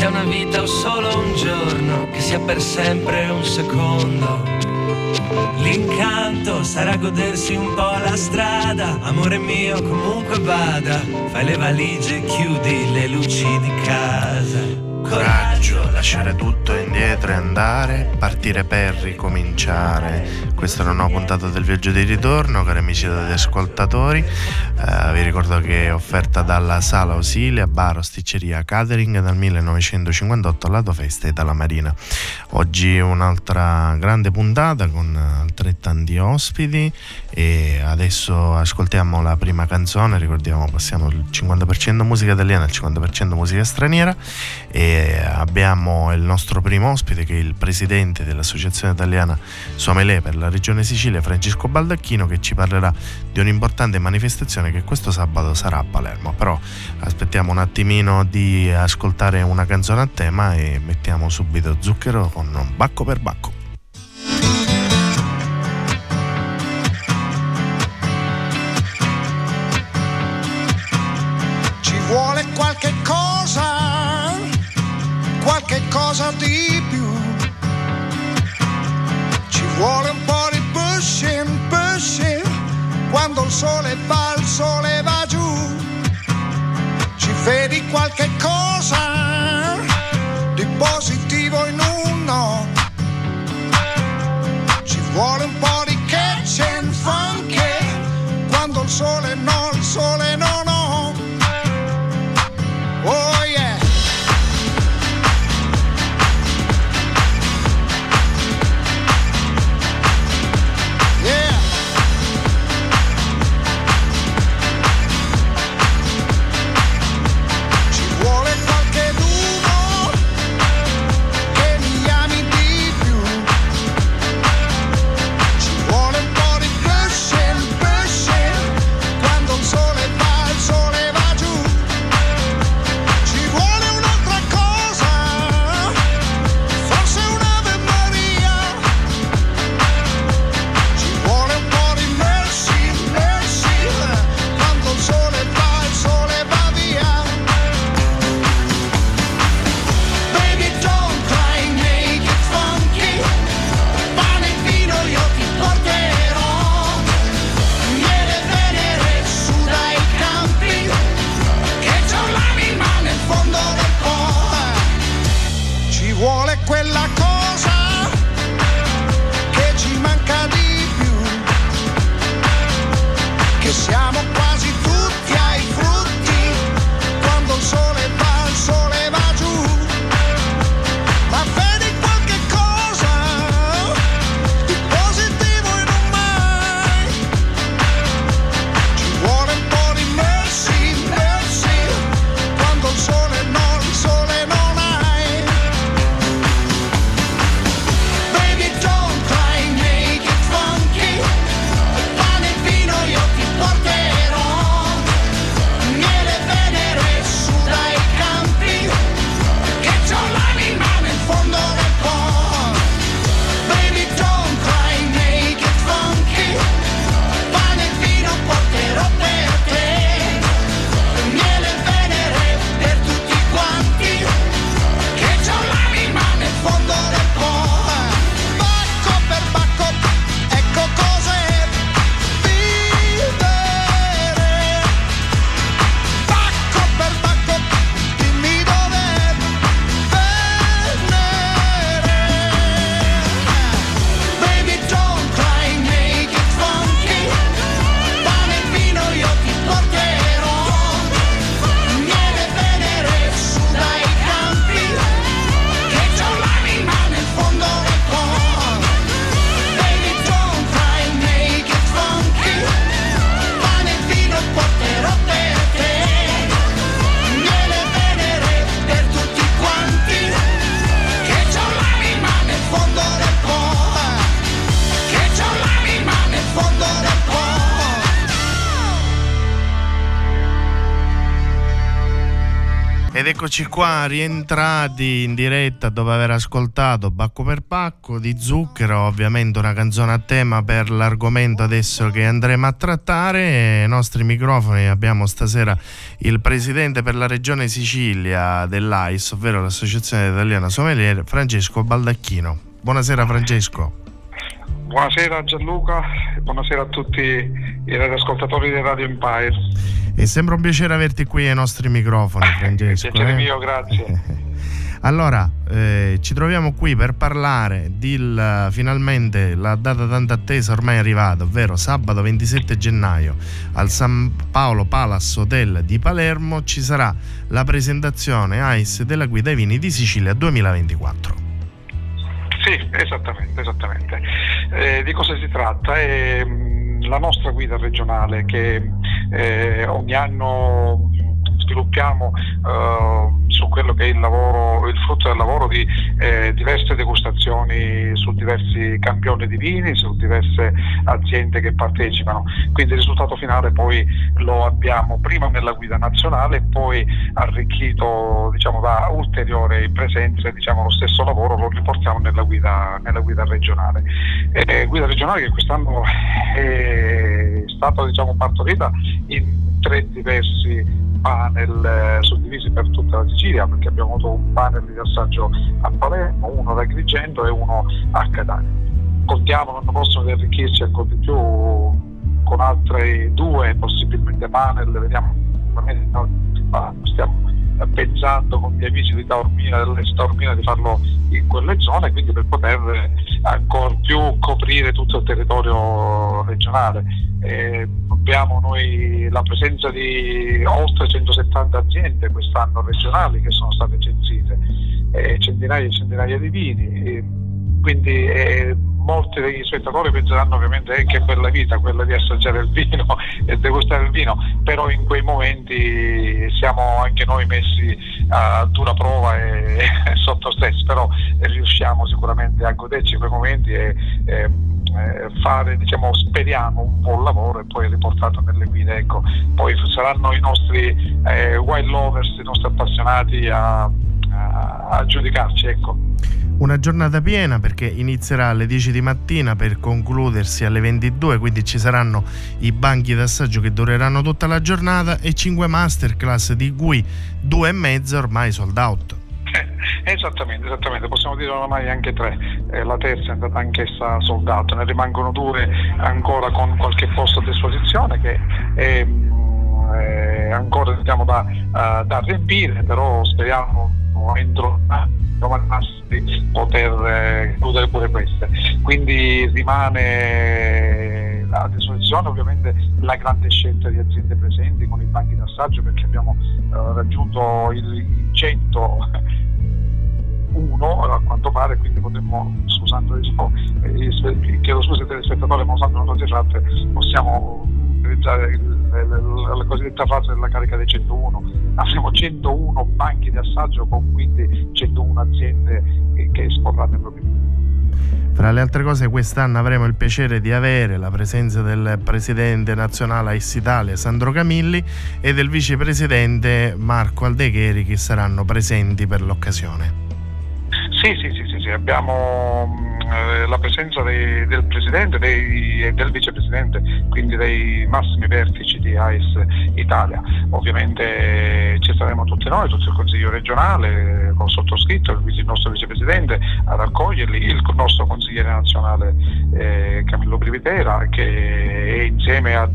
sia una vita o solo un giorno, che sia per sempre un secondo. L'incanto sarà godersi un po' la strada, amore mio comunque vada, fai le valigie, chiudi le luci di casa coraggio, lasciare tutto indietro e andare, partire per ricominciare. Questa è una nuova puntata del viaggio di ritorno, cari amici degli ascoltatori. Eh, vi ricordo che è offerta dalla Sala Osilia, Bar, Osticceria Catering dal 1958 al lato feste e dalla Marina. Oggi un'altra grande puntata con altrettanti ospiti e adesso ascoltiamo la prima canzone, ricordiamo passiamo il 50% musica italiana, il 50% musica straniera e abbiamo il nostro primo ospite che è il presidente dell'Associazione Italiana Sommelier per la Regione Sicilia, Francesco Baldacchino, che ci parlerà di un'importante manifestazione che questo sabato sarà a Palermo. Però aspettiamo un attimino di ascoltare una canzone a tema e mettiamo subito zucchero con Bacco per Bacco. Vedi eccoci qua, rientrati in diretta dopo aver ascoltato Bacco per Pacco di Zucchero, ovviamente una canzone a tema per l'argomento adesso che andremo a trattare. Ai nostri microfoni abbiamo stasera il presidente per la regione Sicilia dell'AIS, ovvero l'Associazione Italiana Sommelier, Francesco Baldacchino. Buonasera Francesco. Buonasera Gianluca e buonasera a tutti i radioascoltatori di Radio Empire. È sempre un piacere averti qui ai nostri microfoni, Francesco. Piacere eh? mio, grazie. allora, eh, ci troviamo qui per parlare di finalmente la data tanto attesa ormai è arrivata, ovvero sabato 27 gennaio al San Paolo Palace Hotel di Palermo ci sarà la presentazione AIS della guida ai vini di Sicilia 2024. Sì, esattamente, esattamente. Eh, di cosa si tratta? Mm, la nostra guida regionale che eh, ogni anno sviluppiamo eh, su quello che è il, lavoro, il frutto del lavoro di eh, diverse degustazioni su diversi campioni di vini, su diverse aziende che partecipano. Quindi il risultato finale poi lo abbiamo prima nella guida nazionale e poi arricchito diciamo, da ulteriori presenze, diciamo, lo stesso lavoro lo riportiamo nella guida, nella guida regionale. Eh, guida regionale che quest'anno è stata diciamo, partorita in tre diversi panel eh, suddivisi per tutta la Sicilia perché abbiamo avuto un panel di assaggio a Palermo, uno ad Agrigento e uno a Catania. Contiamo l'anno prossimo di arricchirci ancora di più con altri due possibilmente panel, vediamo stiamo pensando con gli amici di Taormina, dell'Est Taormina di farlo in quelle zone, quindi per poter ancora più coprire tutto il territorio regionale. Eh, abbiamo noi la presenza di oltre 170 aziende quest'anno regionali che sono state censite, eh, centinaia e centinaia di vini, eh, quindi eh, molti degli spettatori penseranno ovviamente eh, che è bella vita quella di assaggiare il vino e degustare il vino, però in quei momenti siamo anche noi messi a dura prova e, e sotto stress, però riusciamo sicuramente a goderci quei momenti e, e fare, diciamo, speriamo un buon lavoro e poi riportato nelle guide. Ecco. Poi saranno i nostri eh, wild lovers, i nostri appassionati a, a, a giudicarci. Ecco. Una giornata piena perché inizierà alle 10 di mattina per concludersi alle 22, quindi ci saranno i banchi d'assaggio che dureranno tutta la giornata e 5 masterclass di cui due e mezza ormai sold out. Eh, esattamente, esattamente, possiamo dire ormai anche tre, eh, la terza è andata anch'essa sold out, ne rimangono due ancora con qualche posto a disposizione che è, è ancora diciamo, da, uh, da riempire, però speriamo entro di poter eh, chiudere pure queste. Quindi rimane a disposizione ovviamente la grande scelta di aziende presenti con i banchi d'assaggio perché abbiamo eh, raggiunto il 100 uno a quanto pare, quindi potremmo, scusando eh, chiedo scusa ai telespettatori, ma usando notizie fatte, possiamo utilizzare il, la, cosiddetta fase della carica dei 101. Avremo 101 banchi di assaggio con quindi 101 aziende che, esporranno i propri fra le altre cose quest'anno avremo il piacere di avere la presenza del presidente nazionale AIS Italia Sandro Camilli e del vicepresidente Marco Aldegheri che saranno presenti per l'occasione. Sì, sì, sì, sì, sì. abbiamo la presenza dei, del Presidente e del Vicepresidente, quindi dei massimi vertici di AIS Italia. Ovviamente ci saremo tutti noi, tutto il Consiglio regionale, con sottoscritto, il nostro Vicepresidente ad accoglierli, il nostro Consigliere nazionale eh, Camillo Brivitera che insieme a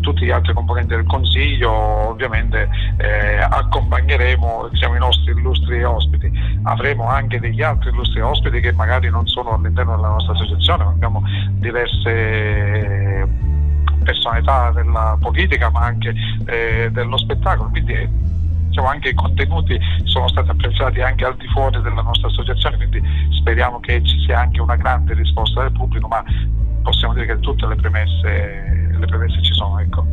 tutti gli altri componenti del Consiglio ovviamente eh, accompagneremo diciamo, i nostri illustri ospiti. Avremo anche degli altri illustri ospiti che magari non sono all'interno della nostra associazione, abbiamo diverse personalità della politica ma anche eh, dello spettacolo, quindi diciamo, anche i contenuti sono stati apprezzati anche al di fuori della nostra associazione, quindi speriamo che ci sia anche una grande risposta del pubblico, ma possiamo dire che tutte le premesse, le premesse ci sono. Ecco.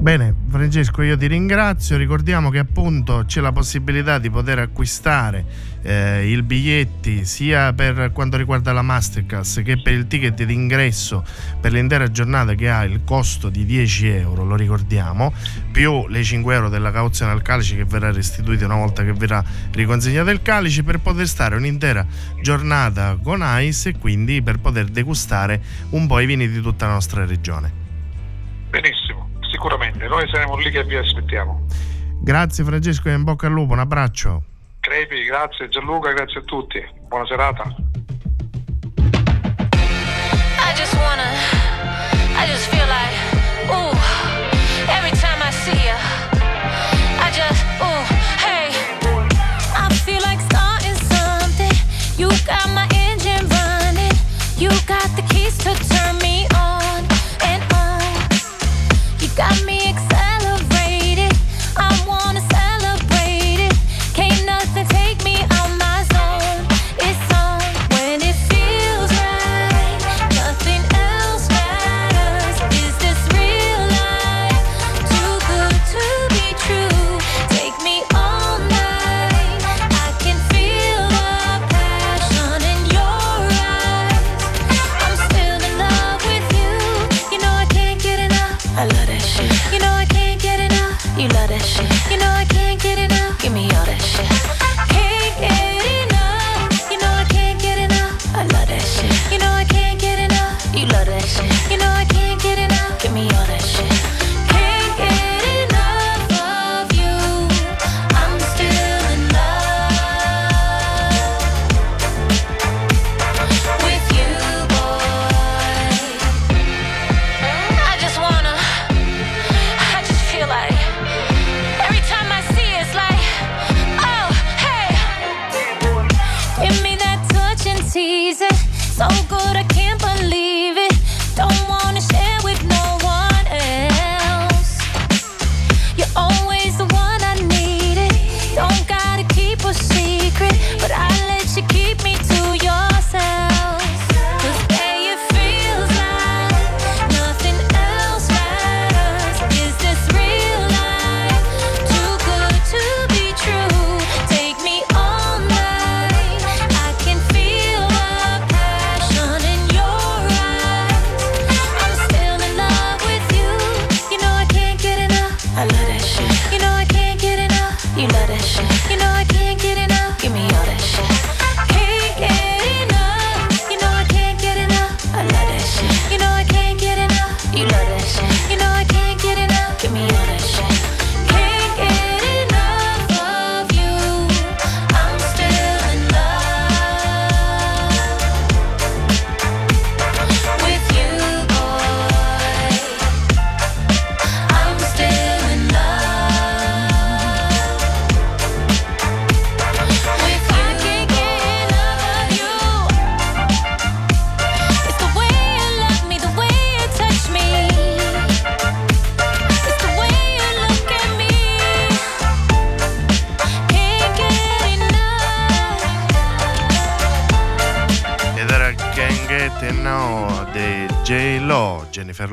Bene, Francesco, io ti ringrazio. Ricordiamo che appunto c'è la possibilità di poter acquistare eh, i biglietti sia per quanto riguarda la Masterclass che per il ticket d'ingresso per l'intera giornata che ha il costo di 10 euro, lo ricordiamo, più le 5 euro della cauzione al calice che verrà restituita una volta che verrà riconsegnato il calice per poter stare un'intera giornata con ICE e quindi per poter degustare un po' i vini di tutta la nostra regione. Benissimo sicuramente, noi saremo lì che vi aspettiamo. Grazie Francesco e in bocca al lupo, un abbraccio. Crepi, grazie Gianluca, grazie a tutti. Buona serata.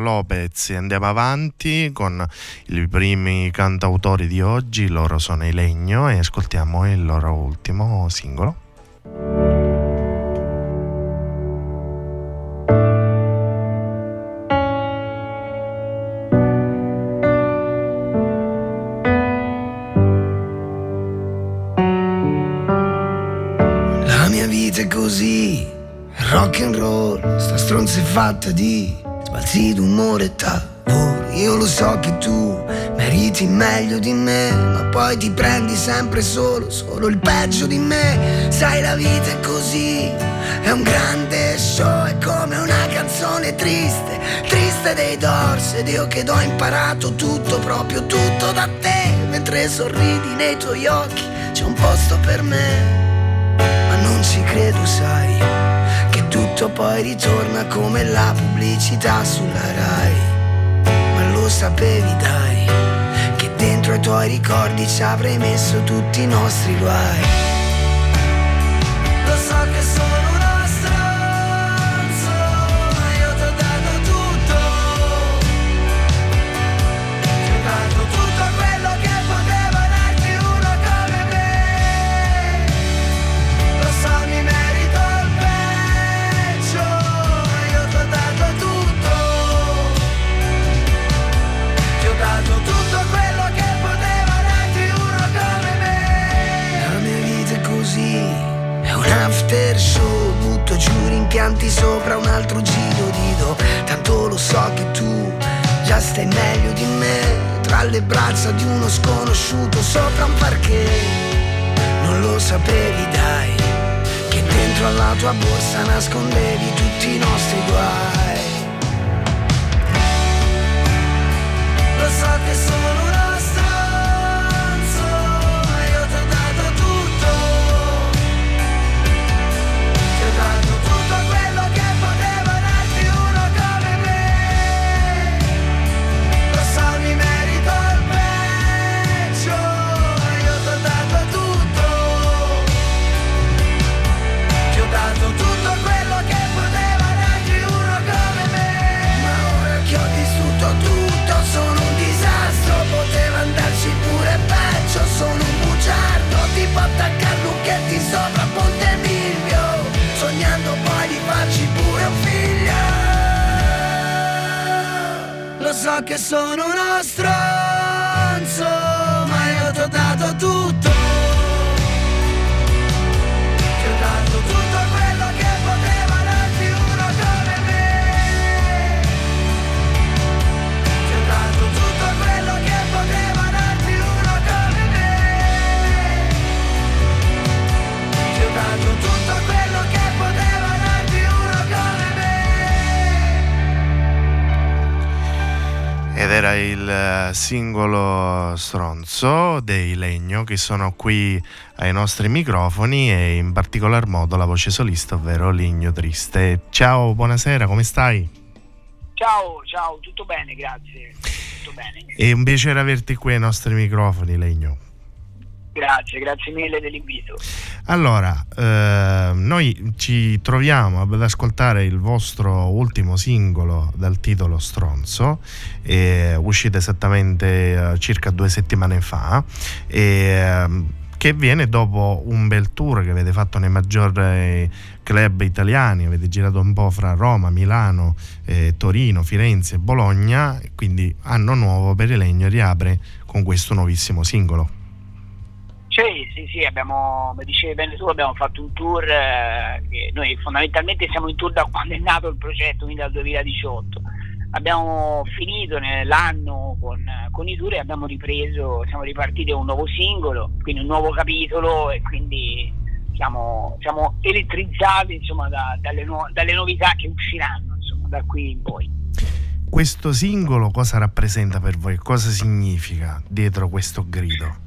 Lopez. E andiamo avanti con i primi cantautori di oggi, loro sono i Legno e ascoltiamo il loro ultimo singolo. La mia vita è così, rock and roll, sta stronza è fatta di sbalzi d'umore e tavolo. Io lo so che tu meriti meglio di me, ma poi ti prendi sempre solo, solo il peggio di me. Sai la vita è così, è un grande show, è come una canzone triste, triste dei Doors ed io che ho imparato tutto, proprio tutto da te, mentre sorridi nei tuoi occhi, c'è un posto per me. Ma non ci credo, sai, tutto poi ritorna come la pubblicità sulla Rai. Ma lo sapevi, dai, che dentro ai tuoi ricordi ci avrei messo tutti i nostri guai. Rimpianti sopra un altro giro di do, tanto lo so che tu già stai meglio di me, tra le braccia di uno sconosciuto sopra un parquet, non lo sapevi dai, che dentro alla tua borsa nascondevi tutti i nostri guai. Lo so che sono singolo stronzo dei Legno che sono qui ai nostri microfoni e in particolar modo la voce solista ovvero Ligno Triste. Ciao, buonasera, come stai? Ciao, ciao, tutto bene, grazie. Tutto bene. È un piacere averti qui ai nostri microfoni, Legno. Grazie, grazie mille dell'invito. Allora, eh, noi ci troviamo ad ascoltare il vostro ultimo singolo dal titolo Stronzo, eh, uscito esattamente eh, circa due settimane fa. E, che viene dopo un bel tour che avete fatto nei maggiori club italiani, avete girato un po' fra Roma, Milano, eh, Torino, Firenze Bologna, quindi anno nuovo per il Legno riapre con questo nuovissimo singolo. Sì, sì, sì, abbiamo, come dicevi bene tu, abbiamo fatto un tour, eh, noi fondamentalmente siamo in tour da quando è nato il progetto, quindi dal 2018. Abbiamo finito l'anno con, con, i tour e abbiamo ripreso, siamo ripartiti un nuovo singolo, quindi un nuovo capitolo e quindi siamo, siamo elettrizzati insomma, da, dalle, nu- dalle, novità che usciranno insomma, da qui in poi. Questo singolo cosa rappresenta per voi? Cosa significa dietro questo grido?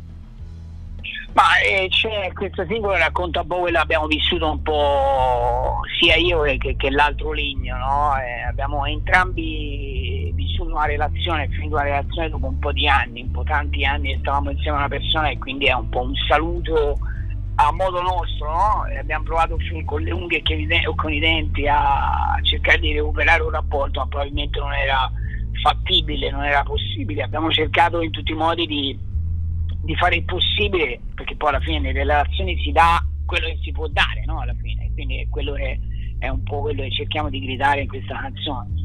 Ma eh, c'è questo singolo racconta un po' quello che abbiamo vissuto un po' sia io che, che l'altro Ligno, no? eh, abbiamo entrambi vissuto una relazione, finito una relazione dopo un po' di anni, un po' tanti anni che stavamo insieme a una persona e quindi è un po' un saluto a modo nostro, no? abbiamo provato con le unghie o con i denti a cercare di recuperare un rapporto, ma probabilmente non era fattibile, non era possibile, abbiamo cercato in tutti i modi di di fare il possibile, perché poi alla fine nelle relazioni si dà quello che si può dare, no? Alla fine, quindi quello è, è un po' quello che cerchiamo di gridare in questa canzone.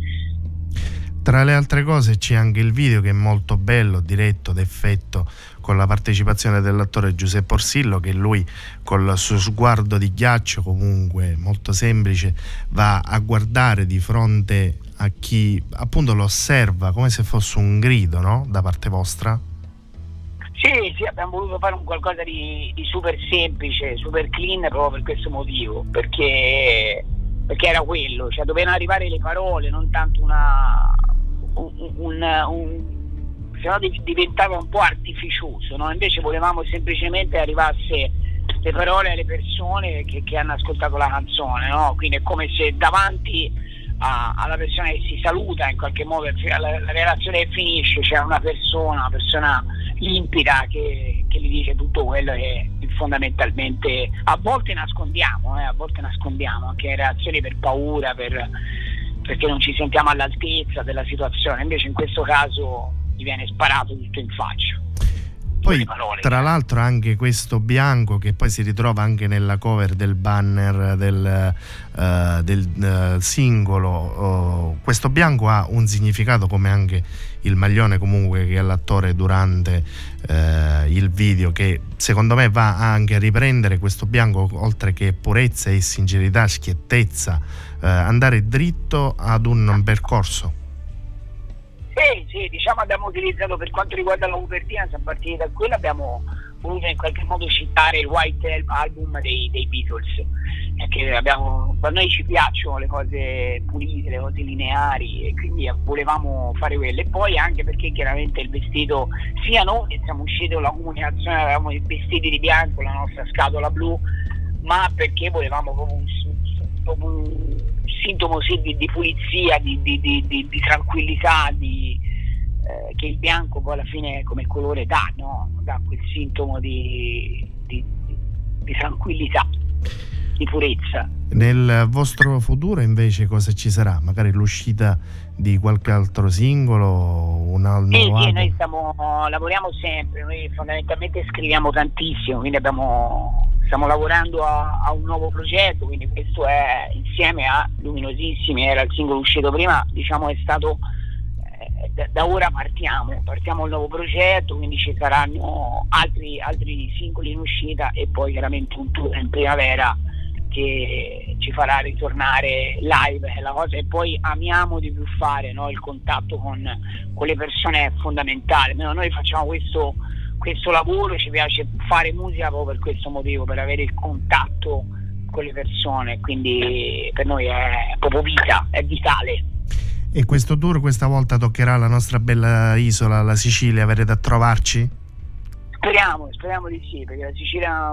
Tra le altre cose c'è anche il video che è molto bello, diretto, d'effetto, con la partecipazione dell'attore Giuseppe Orsillo che lui col suo sguardo di ghiaccio comunque molto semplice va a guardare di fronte a chi appunto lo osserva come se fosse un grido no? da parte vostra. Sì, sì, abbiamo voluto fare un qualcosa di, di, super semplice, super clean proprio per questo motivo, perché, perché era quello, cioè dovevano arrivare le parole, non tanto una... Un, un, un, se no diventava un po' artificioso, no? invece volevamo semplicemente arrivasse le parole alle persone che, che hanno ascoltato la canzone, no? quindi è come se davanti a, alla persona che si saluta in qualche modo, la, la relazione finisce, c'è una persona, una persona limpida che, che gli dice tutto quello che fondamentalmente a volte nascondiamo, eh, a volte nascondiamo anche reazioni per paura, per, perché non ci sentiamo all'altezza della situazione, invece in questo caso gli viene sparato tutto in faccia. Poi, tra l'altro, anche questo bianco che poi si ritrova anche nella cover del banner del, uh, del uh, singolo, uh, questo bianco ha un significato come anche il maglione comunque che è l'attore durante il video che secondo me va anche a riprendere questo bianco oltre che purezza e sincerità, schiettezza, andare dritto ad un percorso. Sì, sì, diciamo abbiamo utilizzato per quanto riguarda la copertina, a partire da quello abbiamo voluto in qualche modo citare il White Album dei, dei Beatles, perché abbiamo, a noi ci piacciono le cose pulite, le cose lineari e quindi volevamo fare quelle. E poi anche perché chiaramente il vestito, sia noi siamo usciti con la comunicazione, avevamo i vestiti di bianco, la nostra scatola blu, ma perché volevamo proprio un, un sintomo sì, di, di, pulizia, di, di, di tranquillità, eh, che il bianco poi alla fine come colore dà, no? dà quel sintomo di, tranquillità, di purezza. Nel vostro futuro invece cosa ci sarà? Magari l'uscita di qualche altro singolo, un altro sì, sì, noi stiamo, lavoriamo sempre, noi fondamentalmente scriviamo tantissimo, quindi abbiamo stiamo lavorando a, a, un nuovo progetto, quindi questo è insieme a Luminosissimi, era il singolo uscito prima, diciamo è stato eh, da, da, ora partiamo, partiamo un nuovo progetto, quindi ci saranno altri, altri singoli in uscita e poi chiaramente un tour in primavera che ci farà ritornare live la cosa e poi amiamo di più fare no? il contatto con, con, le persone è fondamentale noi facciamo questo questo lavoro, ci piace fare musica proprio per questo motivo, per avere il contatto con le persone, quindi per noi è proprio vita, è vitale. E questo tour questa volta toccherà la nostra bella isola, la Sicilia, verrete a trovarci? Speriamo, speriamo di sì, perché la Sicilia è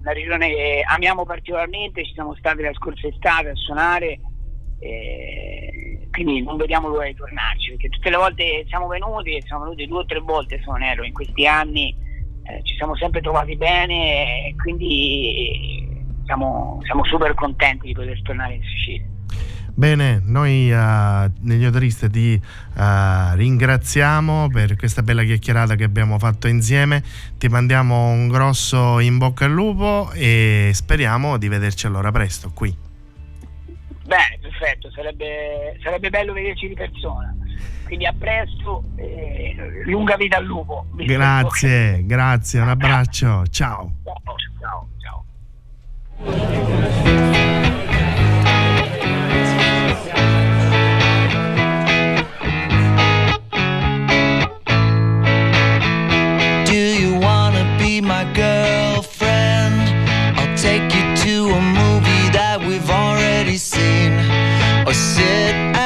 una regione che amiamo particolarmente, ci siamo stati la scorsa estate a suonare. E quindi non vediamo l'ora di tornarci perché tutte le volte siamo venuti siamo venuti due o tre volte sono nero in questi anni eh, ci siamo sempre trovati bene e quindi siamo, siamo super contenti di poter tornare in Sicilia Bene, noi uh, negli odoristi ti uh, ringraziamo per questa bella chiacchierata che abbiamo fatto insieme, ti mandiamo un grosso in bocca al lupo e speriamo di vederci allora presto qui. Bene, perfetto, sarebbe, sarebbe bello vederci di persona. Quindi a presto, eh, lunga vita al lupo. Grazie, grazie, un abbraccio, ciao. Ciao, ciao. ciao. or sit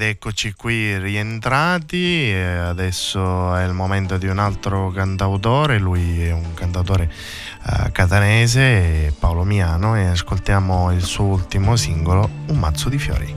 Ed eccoci qui rientrati, adesso è il momento di un altro cantautore, lui è un cantautore uh, catanese, Paolo Miano, e ascoltiamo il suo ultimo singolo, Un mazzo di fiori.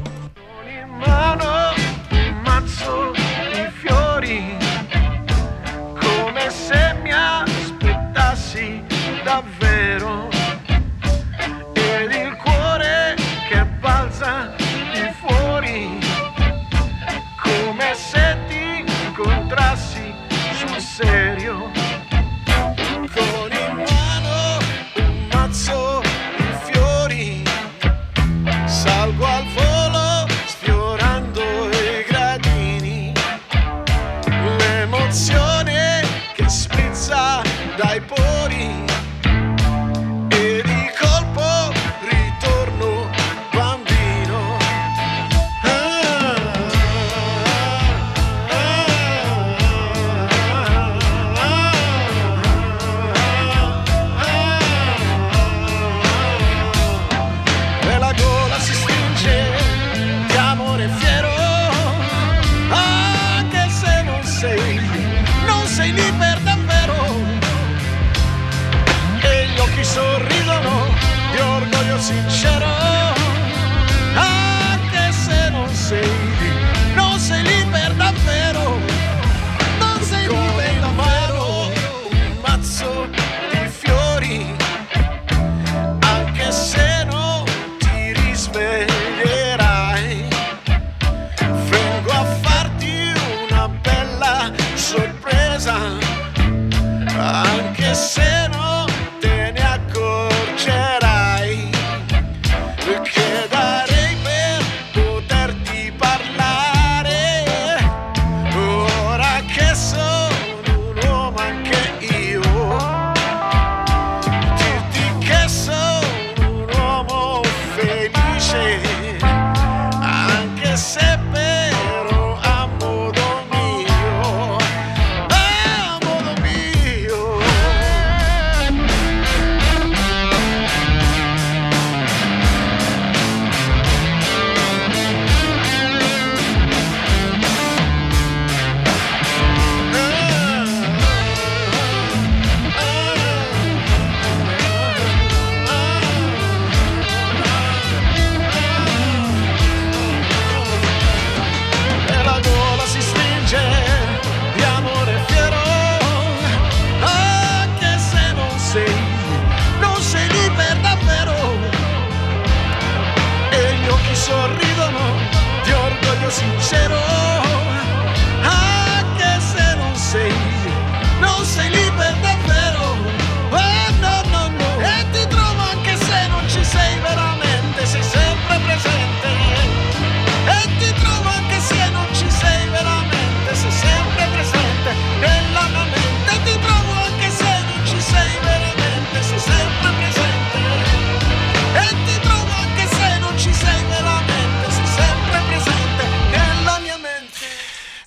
all.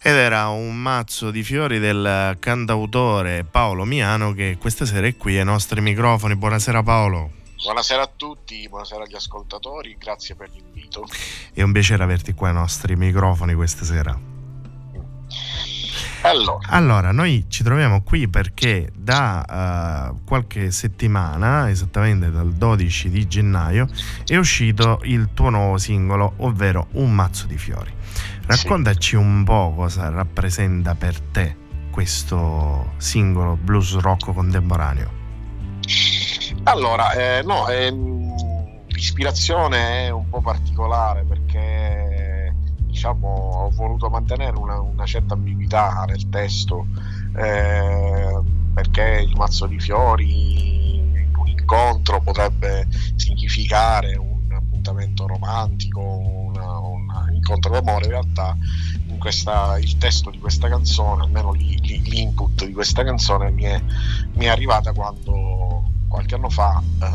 Ed era un mazzo di fiori del cantautore Paolo Miano che questa sera è qui ai nostri microfoni. Buonasera Paolo, Buonasera a tutti, buonasera agli ascoltatori, grazie per l'invito. è un piacere averti qua ai nostri microfoni questa sera. Allora, Allora, noi ci troviamo qui perché da eh, qualche settimana, esattamente dal 12 di gennaio, è uscito il tuo nuovo singolo, ovvero Un mazzo di fiori. Raccontaci un po' cosa rappresenta per te questo singolo blues rock contemporaneo. allora eh, no, ehm, l'ispirazione è un po' particolare perché diciamo ho voluto mantenere una, una certa ambiguità nel testo eh, perché il mazzo di fiori in un incontro potrebbe significare un appuntamento romantico, un incontro d'amore, in realtà in questa- il testo di questa canzone, almeno l'input di questa canzone mi è, mi è arrivata quando qualche anno fa, eh,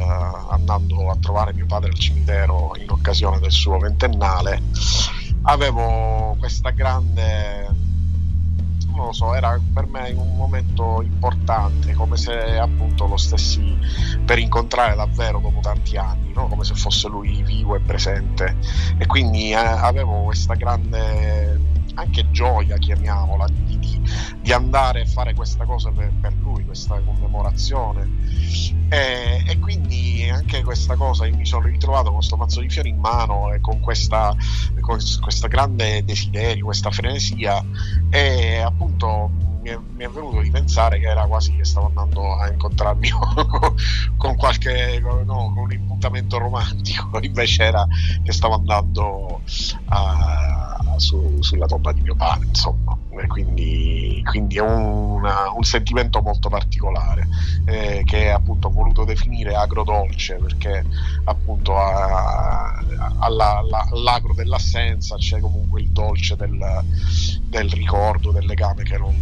andando a trovare mio padre al cimitero in occasione del suo ventennale, avevo questa grande non lo so, era per me un momento importante, come se appunto lo stessi per incontrare davvero dopo tanti anni, no? come se fosse lui vivo e presente. E quindi eh, avevo questa grande anche gioia, chiamiamola, di, di, di, andare a fare questa cosa per, per lui, questa commemorazione. E, e, quindi anche questa cosa, io mi sono ritrovato con questo mazzo di fiori in mano e con questa, con questa grande desiderio, questa frenesia e appunto mi è, mi è, venuto di pensare che era quasi che stavo andando a incontrarmi con, con qualche no, con un impuntamento romantico invece era che stavo andando a, su, sulla tomba di mio padre, insomma. Quindi, quindi è una, un sentimento molto particolare eh, che appunto ho voluto definire agrodolce perché appunto a, alla, alla, all'agro dell'assenza c'è comunque il dolce del, del ricordo, del legame che non,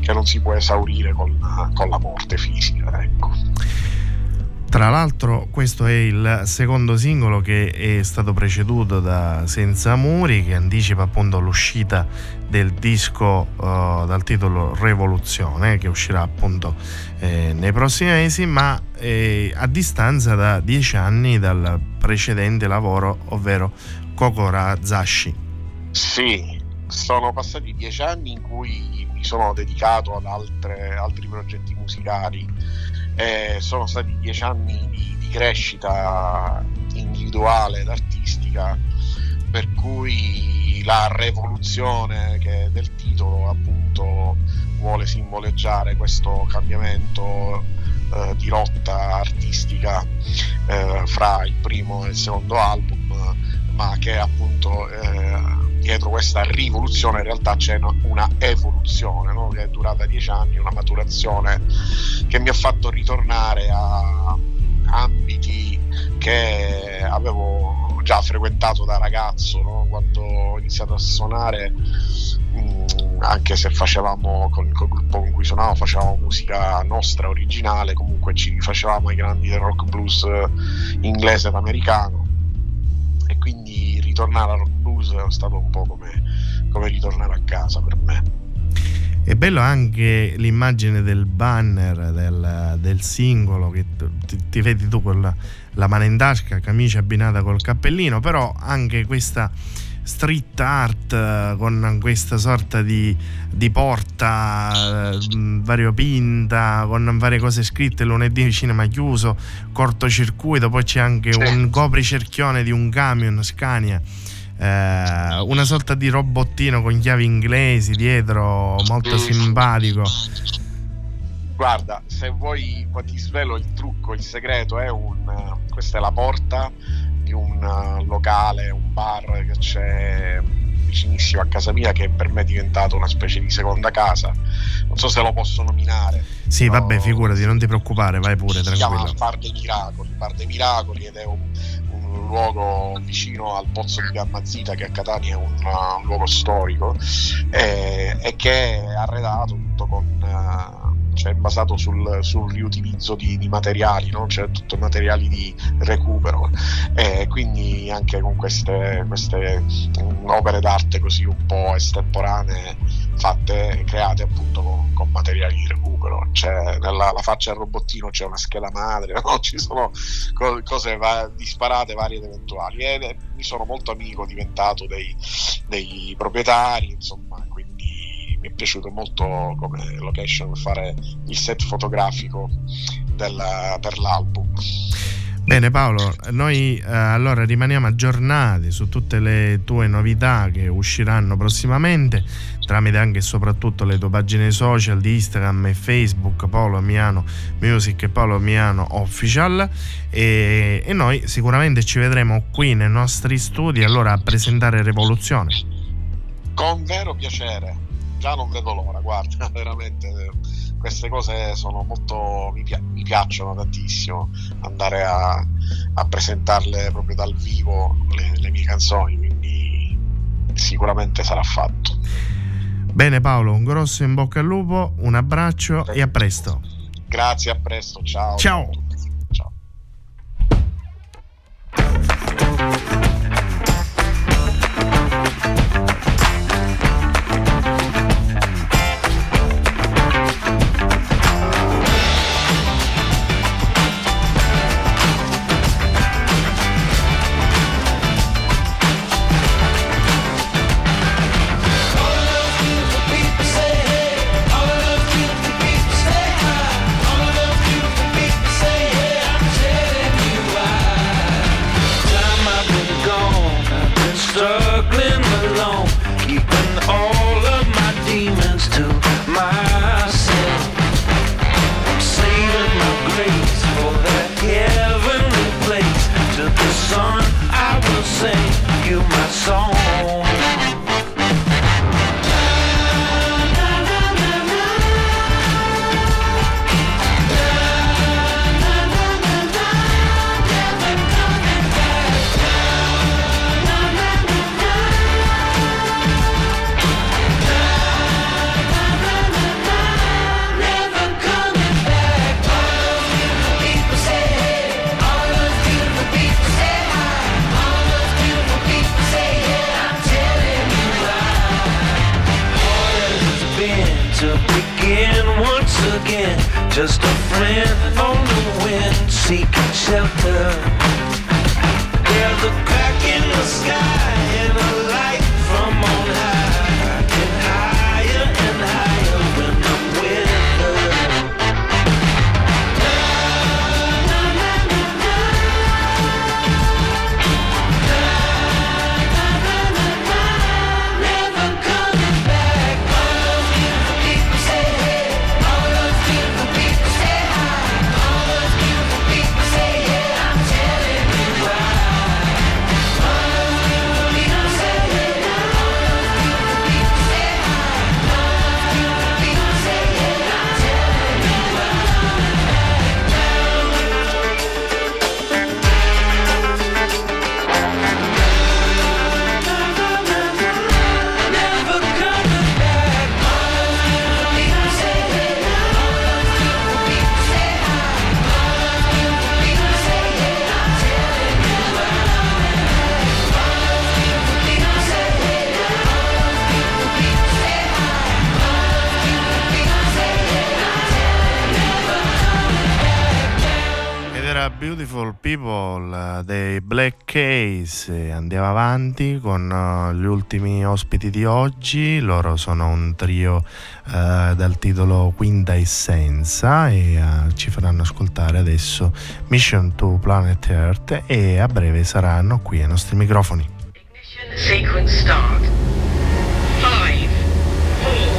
che non si può esaurire con, con la morte fisica. Ecco. Tra l'altro questo è il secondo singolo che è stato preceduto da Senza Muri che anticipa appunto l'uscita del disco uh, dal titolo Revoluzione che uscirà appunto eh, nei prossimi mesi ma eh, a distanza da dieci anni dal precedente lavoro ovvero Kokora Zashi. Sì, sono passati dieci anni in cui mi sono dedicato ad altre, altri progetti musicali eh, sono stati dieci anni di, di crescita individuale ed artistica per cui la rivoluzione del titolo appunto vuole simboleggiare questo cambiamento eh, di rotta artistica eh, fra il primo e il secondo album ma che appunto eh, dietro questa rivoluzione in realtà c'è una evoluzione no? che è durata dieci anni, una maturazione che mi ha fatto ritornare a ambiti che avevo già frequentato da ragazzo no? quando ho iniziato a suonare mm, anche se facevamo con il gruppo con cui suonavo facevamo musica nostra originale comunque ci rifacevamo ai grandi rock blues inglese ed americano e quindi ritornare al rock blues è stato un po' come, come ritornare a casa per me. È bello anche l'immagine del banner del, del singolo che ti, ti, vedi tu con la, la mano in tasca, camicia abbinata col cappellino, però anche questa street art eh, con questa sorta di, di porta eh, variopinta con varie cose scritte lunedì cinema chiuso cortocircuito poi c'è anche un copricerchione di un camion Scania eh, una sorta di robottino con chiavi inglesi dietro molto simpatico guarda se vuoi ti svelo il trucco il segreto è un questa è la porta di un uh, locale, un bar che c'è vicinissimo a casa mia che per me è diventato una specie di seconda casa. Non so se lo posso nominare. Sì, vabbè, figurati, non ti preoccupare, vai pure, si tranquillo. Si chiama Bar dei Miracoli, Bar dei Miracoli ed è un, un luogo vicino al pozzo di Gammazita che a Catania è un, un luogo storico e, e, che è arredato tutto con... Cioè basato sul, sul riutilizzo di, di materiali, no? cioè tutto materiali di recupero e quindi anche con queste, queste opere d'arte così un po' estemporanee fatte, create appunto con, con materiali di recupero, cioè nella faccia del robottino c'è una scheda madre, no? ci sono co- cose va- disparate varie ed eventuali e mi sono molto amico diventato dei, dei proprietari, insomma mi è piaciuto molto come location fare il set fotografico della, per l'album. Bene Paolo, noi eh, allora rimaniamo aggiornati su tutte le tue novità che usciranno prossimamente tramite anche e soprattutto le tue pagine social di Instagram e Facebook Paolo Miano Music e Paolo Miano Official e, e noi sicuramente ci vedremo qui nei nostri studi allora a presentare Revoluzione. Con vero piacere già non vedo l'ora, guarda, veramente queste cose sono molto mi, pi- mi piacciono tantissimo andare a, a, presentarle proprio dal vivo le, le mie canzoni, quindi sicuramente sarà fatto. Bene Paolo, un grosso in bocca al lupo, un abbraccio e a presto. Grazie, a presto, ciao. Ciao. Case andiamo avanti con eh, gli ultimi ospiti di oggi, loro sono un trio eh, dal titolo Quinta Essenza e eh, ci faranno ascoltare adesso Mission to Planet Earth e a breve saranno qui ai nostri microfoni. Ignition sequence start. 5, 4,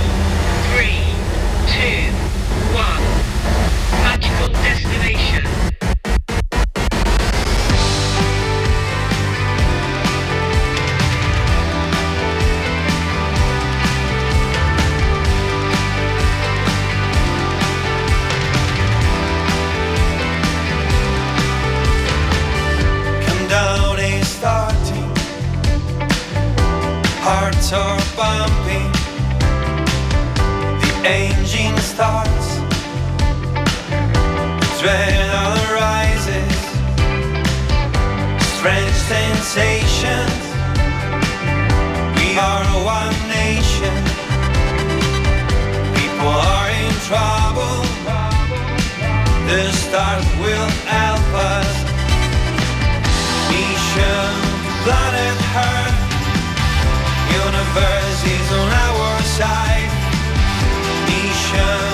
Adrenaline rises. Strange sensations. We are one nation. People are in trouble. The stars will help us. Mission planet Earth. Universe is on our side. Mission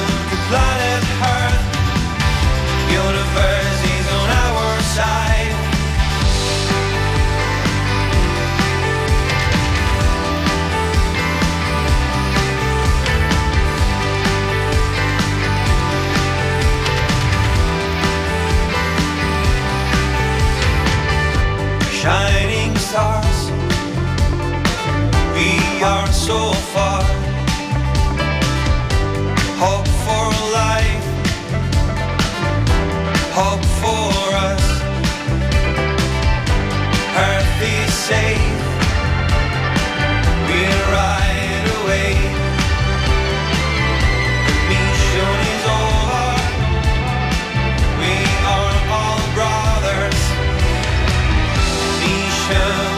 so far. Hope for life. Hope for us. Earth is safe. We'll ride away. Mission is over. We are all brothers. Mission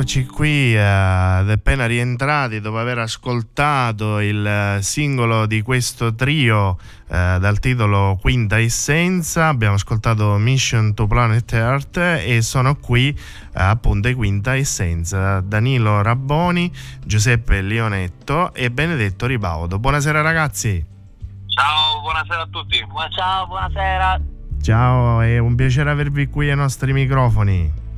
eccoci qui, eh, appena rientrati dopo aver ascoltato il eh, singolo di questo trio eh, dal titolo Quinta Essenza. Abbiamo ascoltato Mission to Planet Earth e sono qui eh, appunto i Quinta Essenza, Danilo Rabboni, Giuseppe Leonetto e Benedetto Ribaudo. Buonasera ragazzi. Ciao, buonasera a tutti. Ciao, buonasera. Ciao, è un piacere avervi qui ai nostri microfoni.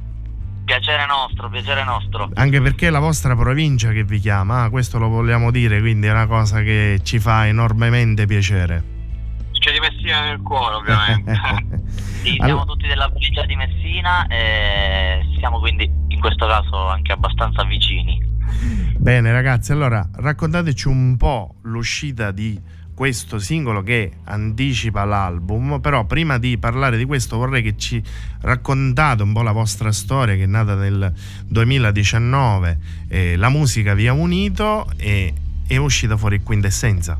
Piacere nostro, piacere nostro. Anche perché è la vostra provincia che vi chiama, ah, questo lo vogliamo dire, quindi è una cosa che ci fa enormemente piacere. C'è di Messina nel cuore, ovviamente. sì, siamo Allora- tutti della provincia di Messina e siamo quindi in questo caso anche abbastanza vicini. Bene ragazzi, allora raccontateci un po' l'uscita di questo singolo che anticipa l'album, però prima di parlare di questo vorrei che ci raccontate un po' la vostra storia che è nata nel 2019, eh, la musica vi ha unito e è uscita fuori Quintessenza.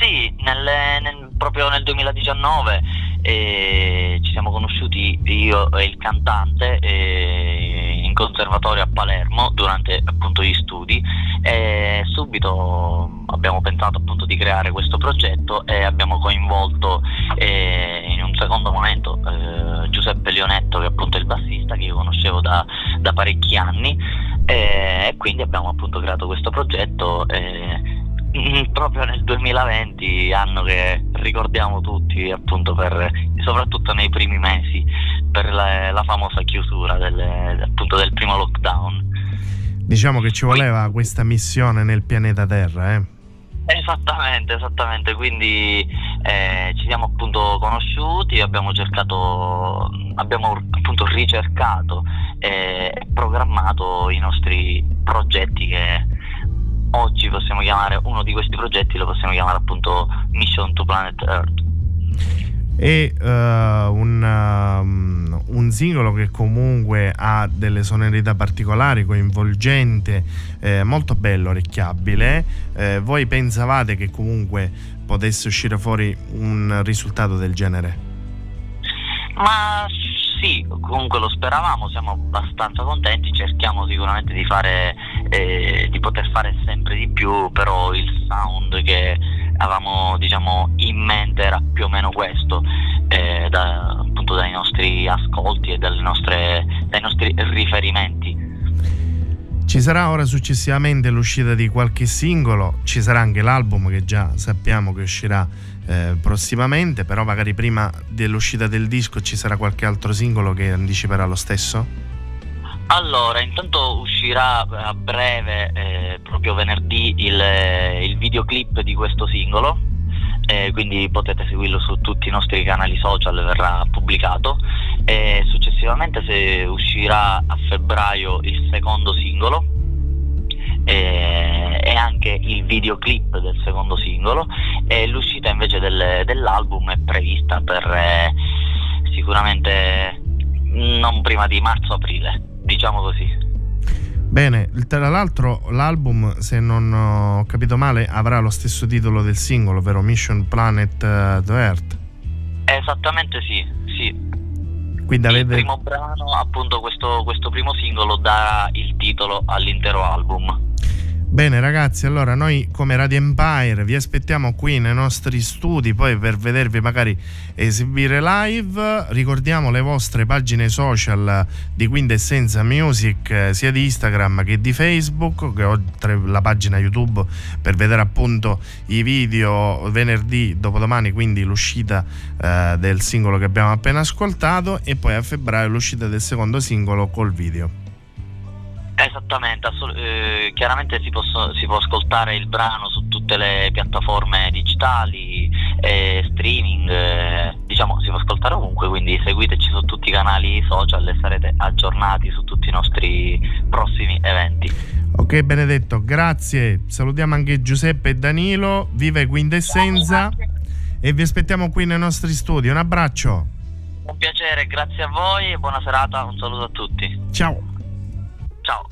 Sì, nel- nel- proprio nel 2019 eh, ci siamo conosciuti io e il cantante eh, in conservatorio a Palermo durante appunto gli studi e subito abbiamo pensato appunto di creare questo progetto e abbiamo coinvolto eh, in un secondo momento eh, Giuseppe Leonetto che è appunto il bassista che io conoscevo da, da parecchi anni eh, e quindi abbiamo appunto creato questo progetto eh, Mm, proprio nel 2020, anno che ricordiamo tutti, appunto, per, soprattutto nei primi mesi, per la, la famosa chiusura del, appunto, del primo lockdown. Diciamo che ci voleva questa missione nel pianeta Terra, eh? Esattamente, esattamente, quindi eh, ci siamo appunto conosciuti, abbiamo cercato, abbiamo appunto ricercato e programmato i nostri progetti che oggi possiamo chiamare, uno di questi progetti lo possiamo chiamare appunto Mission to Planet Earth. È eh, un, um, un singolo che comunque ha delle sonorità particolari, coinvolgente, eh, molto bello, orecchiabile. Eh, voi pensavate che comunque potesse uscire fuori un risultato del genere? Ma sì, comunque lo speravamo, siamo abbastanza contenti, cerchiamo sicuramente di fare eh, di poter fare sempre di più, però il sound che avevamo diciamo in mente era più o meno questo, eh, da- appunto dai nostri ascolti e nostre- dai nostri riferimenti. Ci sarà ora successivamente l'uscita di qualche singolo, ci sarà anche l'album che già sappiamo che uscirà eh, prossimamente, però magari prima dell'uscita del disco ci sarà qualche altro singolo che anticiperà lo stesso? Allora, intanto uscirà a breve, eh, proprio venerdì, il, il videoclip di questo singolo, eh, quindi potete seguirlo su tutti i nostri canali social, verrà pubblicato. E successivamente se uscirà a febbraio il secondo singolo eh, e anche il videoclip del secondo singolo e l'uscita invece del- dell'album è prevista per eh, sicuramente non prima di marzo-aprile, diciamo così. Bene, il- tra l'altro l'album, se non ho capito male, avrà lo stesso titolo del singolo, ovvero Mission Planet eh, to Earth. Esattamente sì, sì. Quindi Il avete... primo brano, appunto questo, questo primo singolo dà il titolo all'intero album. Bene ragazzi, allora noi come Radio Empire vi aspettiamo qui nei nostri studi poi per vedervi magari esibire live. Ricordiamo le vostre pagine social di Quintessenza Music eh, sia di Instagram che di Facebook, che oltre la pagina YouTube per vedere appunto i video venerdì, dopodomani quindi l'uscita eh, del singolo che abbiamo appena ascoltato e poi a febbraio l'uscita del secondo singolo col video. Esattamente, assol- eh, chiaramente si, posso- si può ascoltare il brano su tutte le piattaforme digitali, eh, streaming, eh, diciamo si può ascoltare ovunque, quindi seguiteci su tutti i canali social e sarete aggiornati su tutti i nostri prossimi eventi. Ok Benedetto, grazie. Salutiamo anche Giuseppe e Danilo. Viva Quintessenza e vi aspettiamo qui nei nostri studi. Un abbraccio. Un piacere, grazie a voi e buona serata, un saluto a tutti. Ciao. Ciao.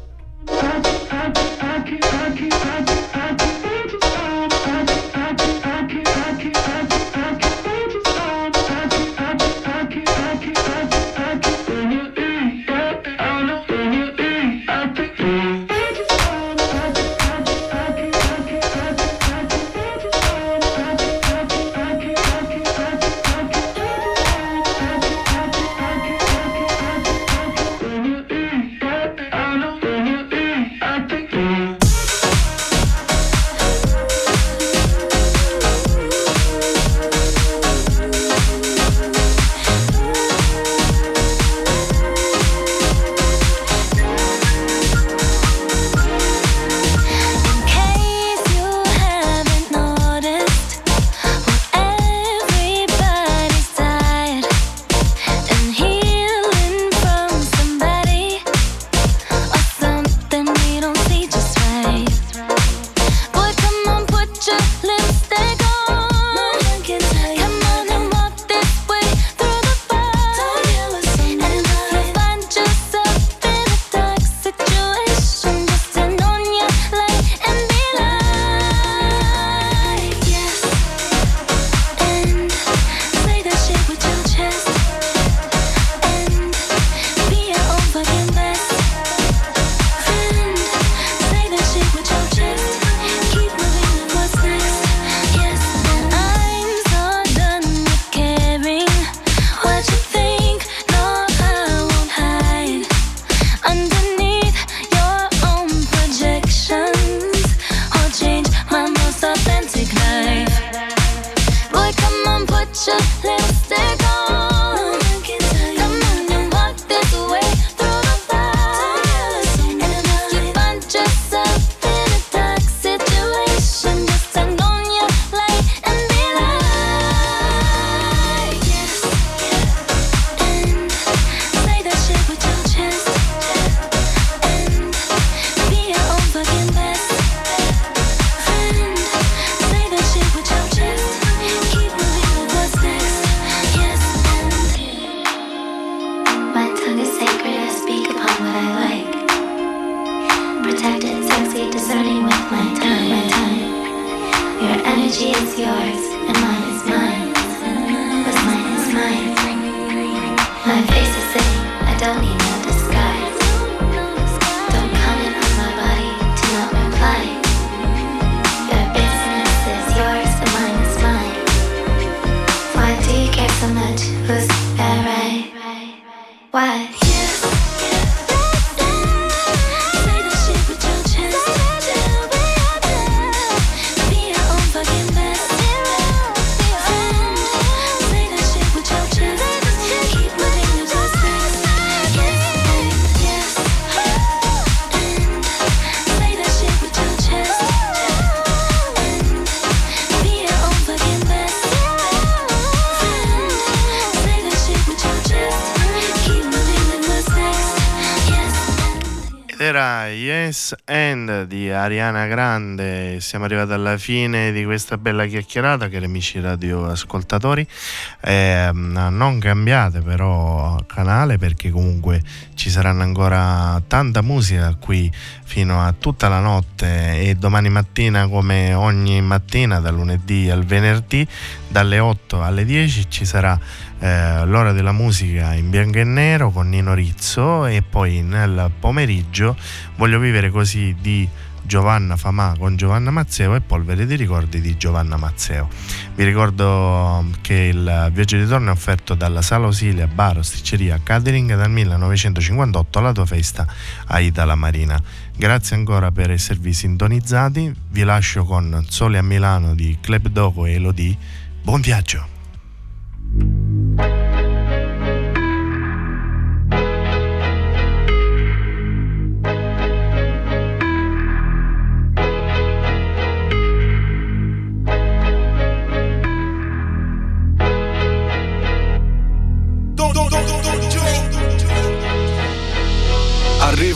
Yes and di Ariana Grande. Siamo arrivati alla fine di questa bella chiacchierata, cari amici radioascoltatori. Eh, non cambiate però canale perché comunque ci saranno ancora tanta musica qui fino a tutta la notte e domani mattina come ogni mattina dal lunedì al venerdì dalle 8 alle 10 ci sarà eh, l'ora della musica in bianco e nero con Nino Rizzo e poi nel pomeriggio voglio vivere così di Giovanna Famà con Giovanna Mazzeo e Polvere di ricordi di Giovanna Mazzeo. Vi ricordo che il viaggio di ritorno è offerto dalla Sala Osilia Bar Osticceria Catering dal 1958 alla tua festa a Itala Marina. Grazie ancora per esservi sintonizzati. Vi lascio con Sole a Milano di Club Dogo e Elodie. Buon viaggio! thank you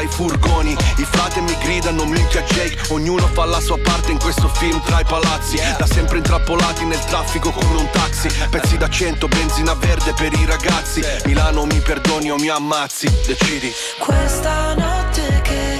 dai furgoni, i frate mi gridano minchia Jake. Ognuno fa la sua parte in questo film tra i palazzi. Da sempre intrappolati nel traffico come un taxi. Pezzi da cento, benzina verde per i ragazzi. Milano mi perdoni o mi ammazzi, decidi. Questa notte che